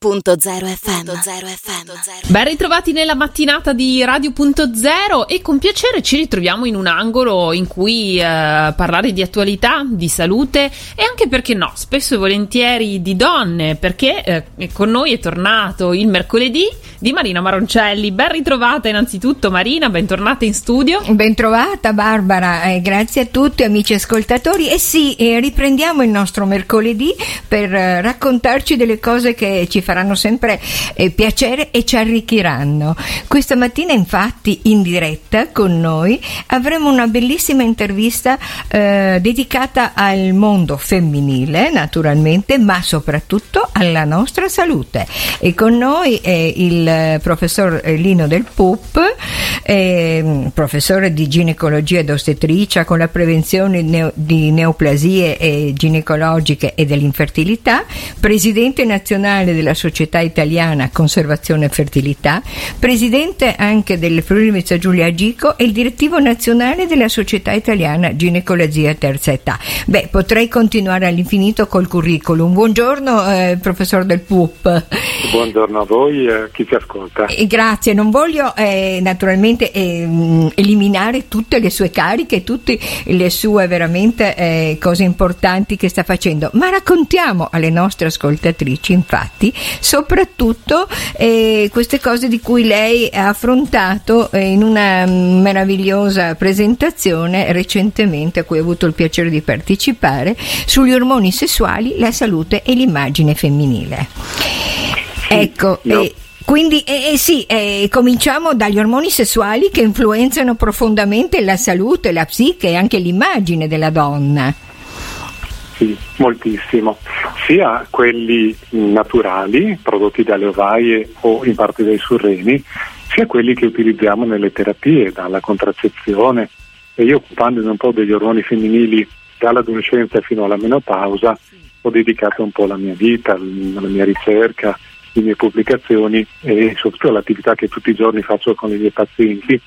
FM. Ben ritrovati nella mattinata di Radio.0 e con piacere ci ritroviamo in un angolo in cui eh, parlare di attualità, di salute e anche perché no, spesso e volentieri di donne, perché eh, con noi è tornato il mercoledì di Marina Maroncelli. Ben ritrovata innanzitutto Marina, bentornata in studio. Bentrovata Barbara, eh, grazie a tutti amici ascoltatori. E sì, eh, riprendiamo il nostro mercoledì per eh, raccontarci delle cose che ci faranno sempre eh, piacere e ci arricchiranno. Questa mattina infatti in diretta con noi avremo una bellissima intervista eh, dedicata al mondo femminile naturalmente ma soprattutto alla nostra salute e con noi è il professor Lino del Pup eh, professore di ginecologia ed ostetricia con la prevenzione neo- di neoplasie ginecologiche e dell'infertilità presidente nazionale della Società Italiana Conservazione e Fertilità, presidente anche del Friuli Giulia Agico e il direttivo nazionale della Società Italiana Ginecologia Terza Età. Beh, potrei continuare all'infinito col curriculum. Buongiorno, eh, professor Del Pup. Buongiorno a voi e a chi ci ascolta. E grazie, non voglio eh, naturalmente eh, eliminare tutte le sue cariche, tutte le sue veramente eh, cose importanti che sta facendo, ma raccontiamo alle nostre ascoltatrici, infatti, soprattutto eh, queste cose di cui lei ha affrontato eh, in una meravigliosa presentazione recentemente a cui ho avuto il piacere di partecipare sugli ormoni sessuali, la salute e l'immagine femminile. Ecco, no. eh, quindi eh, eh sì, eh, cominciamo dagli ormoni sessuali che influenzano profondamente la salute, la psiche e anche l'immagine della donna. Sì, moltissimo. Sia quelli naturali, prodotti dalle ovaie o in parte dai surreni, sia quelli che utilizziamo nelle terapie, dalla contraccezione. E io occupandomi un po' degli ormoni femminili dall'adolescenza fino alla menopausa, ho dedicato un po' la mia vita, la mia ricerca, le mie pubblicazioni e soprattutto l'attività che tutti i giorni faccio con i miei pazienti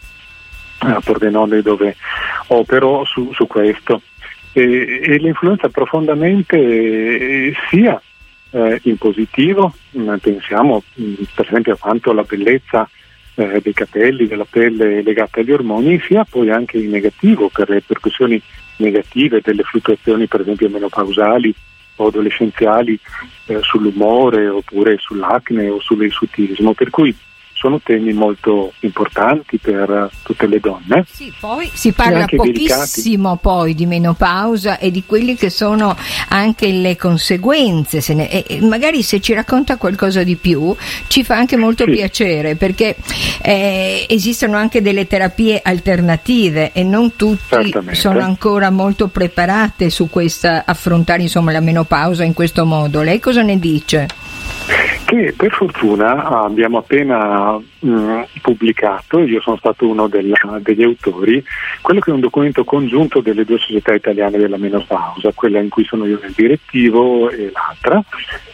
a Pordenone dove opero su, su questo e, e l'influenza profondamente eh, sia eh, in positivo, pensiamo per esempio a quanto la bellezza eh, dei capelli, della pelle legata agli ormoni, sia poi anche in negativo per le ripercussioni negative delle fluttuazioni per esempio menopausali o adolescenziali eh, sull'umore oppure sull'acne o sull'insutismo, per cui sono temi molto importanti per tutte le donne. Sì, poi si parla pochissimo poi di menopausa e di quelle che sono anche le conseguenze, se ne, e magari se ci racconta qualcosa di più ci fa anche molto sì. piacere perché eh, esistono anche delle terapie alternative e non tutti sono ancora molto preparate su questa affrontare insomma la menopausa in questo modo. Lei cosa ne dice? Che per fortuna abbiamo appena mh, mm, pubblicato, io sono stato uno della, degli autori, quello che è un documento congiunto delle due società italiane della menopausa, quella in cui sono io nel direttivo e l'altra,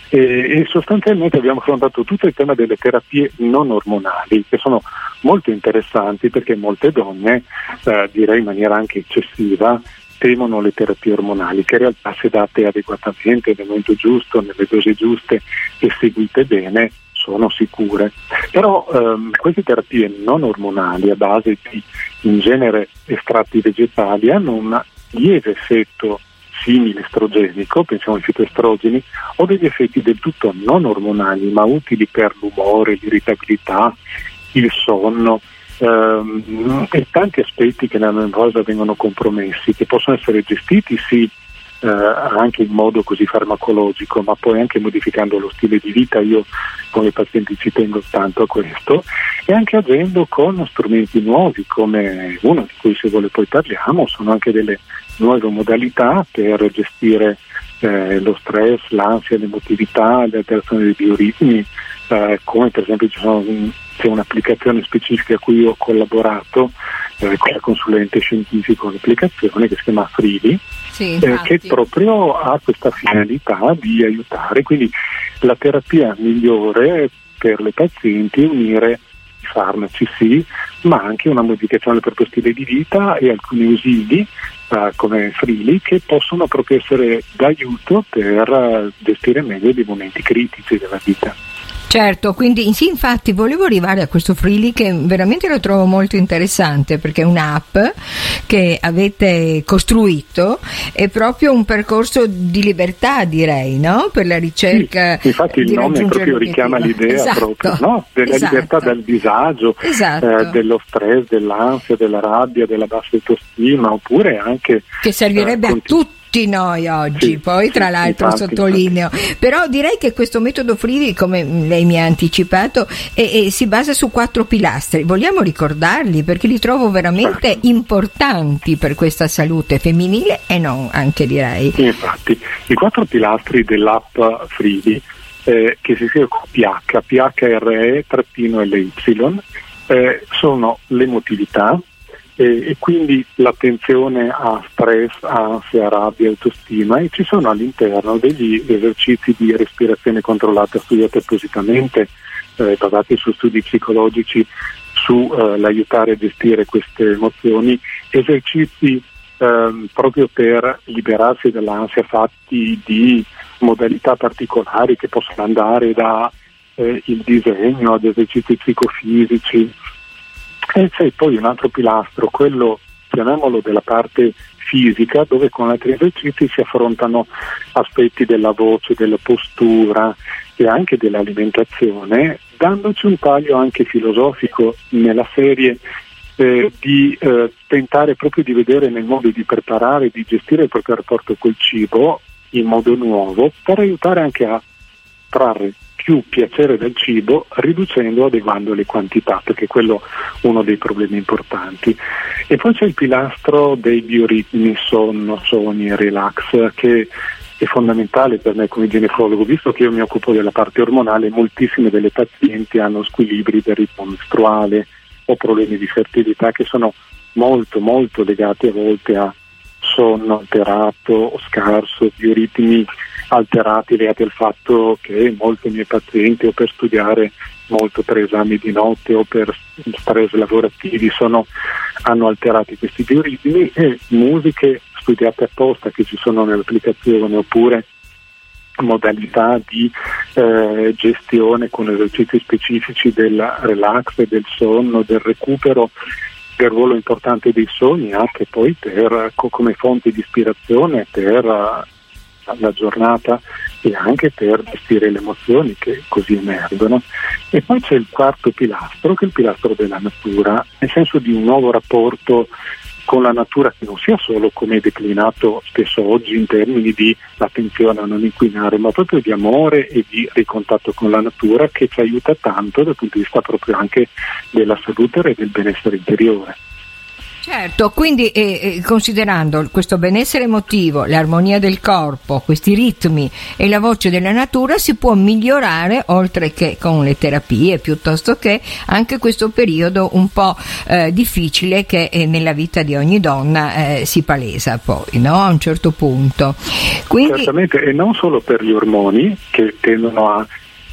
e, e sostanzialmente abbiamo affrontato tutto il tema delle terapie non ormonali, che sono molto interessanti perché molte donne, eh, direi in maniera anche eccessiva, temono le terapie ormonali che in realtà se date adeguatamente nel momento giusto, nelle dosi giuste e seguite bene sono sicure. Però ehm, queste terapie non ormonali a base di in genere estratti vegetali hanno un lieve effetto simile estrogenico, pensiamo ai fitoestrogeni, o degli effetti del tutto non ormonali ma utili per l'umore, l'irritabilità, il sonno, ehm, e tanti aspetti che nella menopausa vengono compromessi, che possono essere gestiti sì eh, anche in modo così farmacologico, ma poi anche modificando lo stile di vita, io con i pazienti ci tengo tanto a questo, e anche agendo con strumenti nuovi, come uno di cui se vuole poi parliamo, sono anche delle nuove modalità per gestire eh, lo stress, l'ansia, l'emotività, le alterazioni dei bioritmi, eh, come per esempio sono, c'è un'applicazione specifica a cui ho collaborato eh, come consulente scientifico un'applicazione che si chiama Freely, sì, eh, che proprio ha questa finalità di aiutare, quindi la terapia migliore per le pazienti è unire i farmaci sì, ma anche una modificazione del proprio stile di vita e alcuni ausili uh, come Freely che possono proprio essere d'aiuto per gestire meglio dei momenti critici della vita. Certo, quindi sì, infatti volevo arrivare a questo Freely che veramente lo trovo molto interessante perché è un'app che avete costruito, è proprio un percorso di libertà direi, no? Per la ricerca. Sì, infatti il nome proprio richiama l'idea esatto, proprio, no? Della esatto. libertà dal disagio, esatto. eh, dello stress, dell'ansia, della rabbia, della bassa autostima, oppure anche... Che servirebbe eh, a tutti tutti noi oggi, sì, poi tra sì, l'altro infatti, sottolineo, infatti. però direi che questo metodo Frivi, come lei mi ha anticipato, è, è, si basa su quattro pilastri, vogliamo ricordarli perché li trovo veramente certo. importanti per questa salute femminile e non anche direi. Infatti, i quattro pilastri dell'app Frivi eh, che si scrive con PH, PHRE trattino LY, eh, sono l'emotività, e, e, quindi l'attenzione a stress, ansia, rabbia, autostima e ci sono all'interno degli esercizi di respirazione controllata studiati appositamente, eh, basati su studi psicologici sull'aiutare eh, a gestire queste emozioni, esercizi eh, proprio per liberarsi dall'ansia fatti di modalità particolari che possono andare da eh, il disegno ad esercizi psicofisici e c'è poi un altro pilastro, quello chiamiamolo della parte fisica, dove con altri esercizi si affrontano aspetti della voce, della postura e anche dell'alimentazione, dandoci un taglio anche filosofico nella serie eh, di eh, tentare proprio di vedere nel modo di preparare, di gestire il proprio rapporto col cibo in modo nuovo per aiutare anche a trarre più piacere dal cibo riducendo o adeguando le quantità, perché quello è uno dei problemi importanti. E poi c'è il pilastro dei bioritmi, sonno, sogni relax, che è fondamentale per me come ginecologo, visto che io mi occupo della parte ormonale, moltissime delle pazienti hanno squilibri del ritmo mestruale o problemi di fertilità che sono molto molto legati a volte a sonno alterato o scarso, bioritmi alterati legati al fatto che molti miei pazienti o per studiare molto per esami di notte o per stress lavorativi sono, hanno alterati questi bioritmi e musiche studiate apposta che ci sono nell'applicazione oppure modalità di eh, gestione con esercizi specifici del relax, del sonno, del recupero del ruolo importante dei sogni anche poi per, come fonte di ispirazione per la giornata e anche per gestire le emozioni che così emergono. E poi c'è il quarto pilastro, che è il pilastro della natura, nel senso di un nuovo rapporto con la natura che non sia solo come è declinato spesso oggi in termini di attenzione a non inquinare, ma proprio di amore e di ricontatto con la natura che ci aiuta tanto dal punto di vista proprio anche della salute e del benessere interiore. Certo, quindi eh, eh, considerando questo benessere emotivo, l'armonia del corpo, questi ritmi e la voce della natura si può migliorare oltre che con le terapie piuttosto che anche questo periodo un po' eh, difficile che eh, nella vita di ogni donna eh, si palesa poi, no? A un certo punto. Quindi... Certamente, e non solo per gli ormoni che tendono a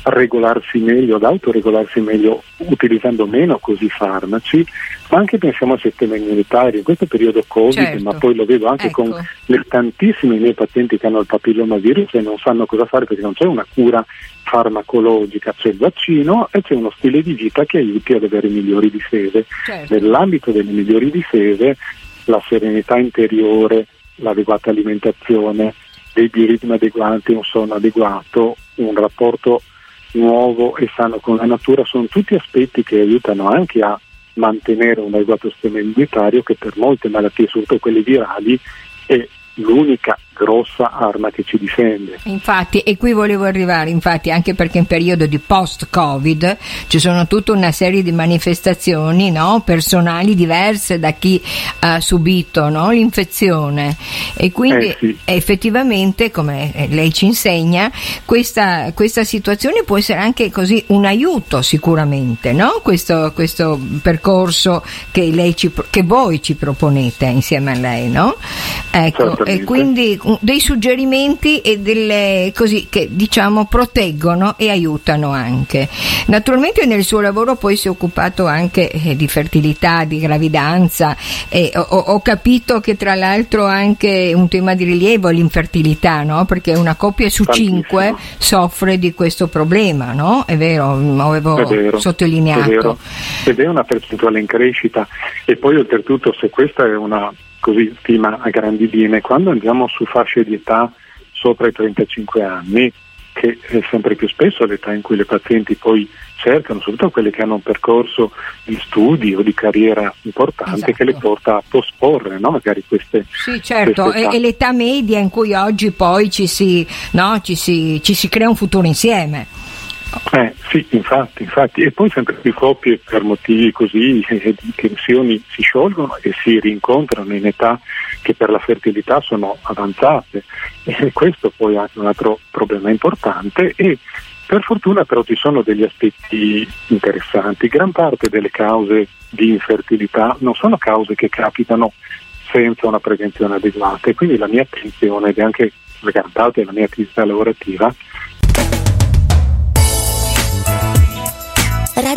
regolarsi meglio, ad autoregolarsi meglio utilizzando meno così farmaci, ma anche pensiamo al sistema immunitario. In questo periodo Covid, certo. ma poi lo vedo anche ecco. con le tantissimi miei pazienti che hanno il papillomavirus e non sanno cosa fare perché non c'è una cura farmacologica, c'è il vaccino e c'è uno stile di vita che aiuti ad avere migliori difese. Certo. Nell'ambito delle migliori difese la serenità interiore, l'adeguata alimentazione, dei bioritmi adeguati, un sonno adeguato, un rapporto nuovo e sano con la natura sono tutti aspetti che aiutano anche a mantenere un adeguato sistema immunitario che per molte malattie, soprattutto quelle virali, è l'unica grossa arma che ci difende. Infatti, e qui volevo arrivare, infatti, anche perché in periodo di post-Covid ci sono tutta una serie di manifestazioni no, personali diverse da chi ha subito no, l'infezione e quindi eh sì. effettivamente, come lei ci insegna, questa, questa, situazione può essere anche così un aiuto sicuramente, no? questo, questo, percorso che, ci, che, voi ci proponete insieme a lei. Ecco, e quindi dei suggerimenti e delle così che diciamo proteggono e aiutano anche. Naturalmente nel suo lavoro poi si è occupato anche eh, di fertilità, di gravidanza e ho, ho, capito che tra l'altro anche un tema di rilievo è l'infertilità, no? Perché una coppia su cinque soffre di questo problema, no? È vero, avevo è vero, sottolineato. È vero. Ed è una percentuale in crescita e poi oltretutto se questa è una così stima a grandi linee, quando andiamo su fasce di età sopra i 35 anni, che è sempre più spesso l'età in cui le pazienti poi cercano, soprattutto quelle che hanno un percorso di studi o di carriera importante esatto. che le porta a posporre no? magari queste Sì, certo, queste è, l'età media in cui oggi poi ci si, no? ci si, ci si crea un futuro insieme. Eh, sì, infatti, infatti, e poi sempre più coppie per motivi così eh, di tensioni si sciolgono e si rincontrano in età che per la fertilità sono avanzate. E questo poi è un altro problema importante e per fortuna però ci sono degli aspetti interessanti, gran parte delle cause di infertilità non sono cause che capitano senza una prevenzione adeguata. E quindi la mia attenzione ed è anche parte della mia attività lavorativa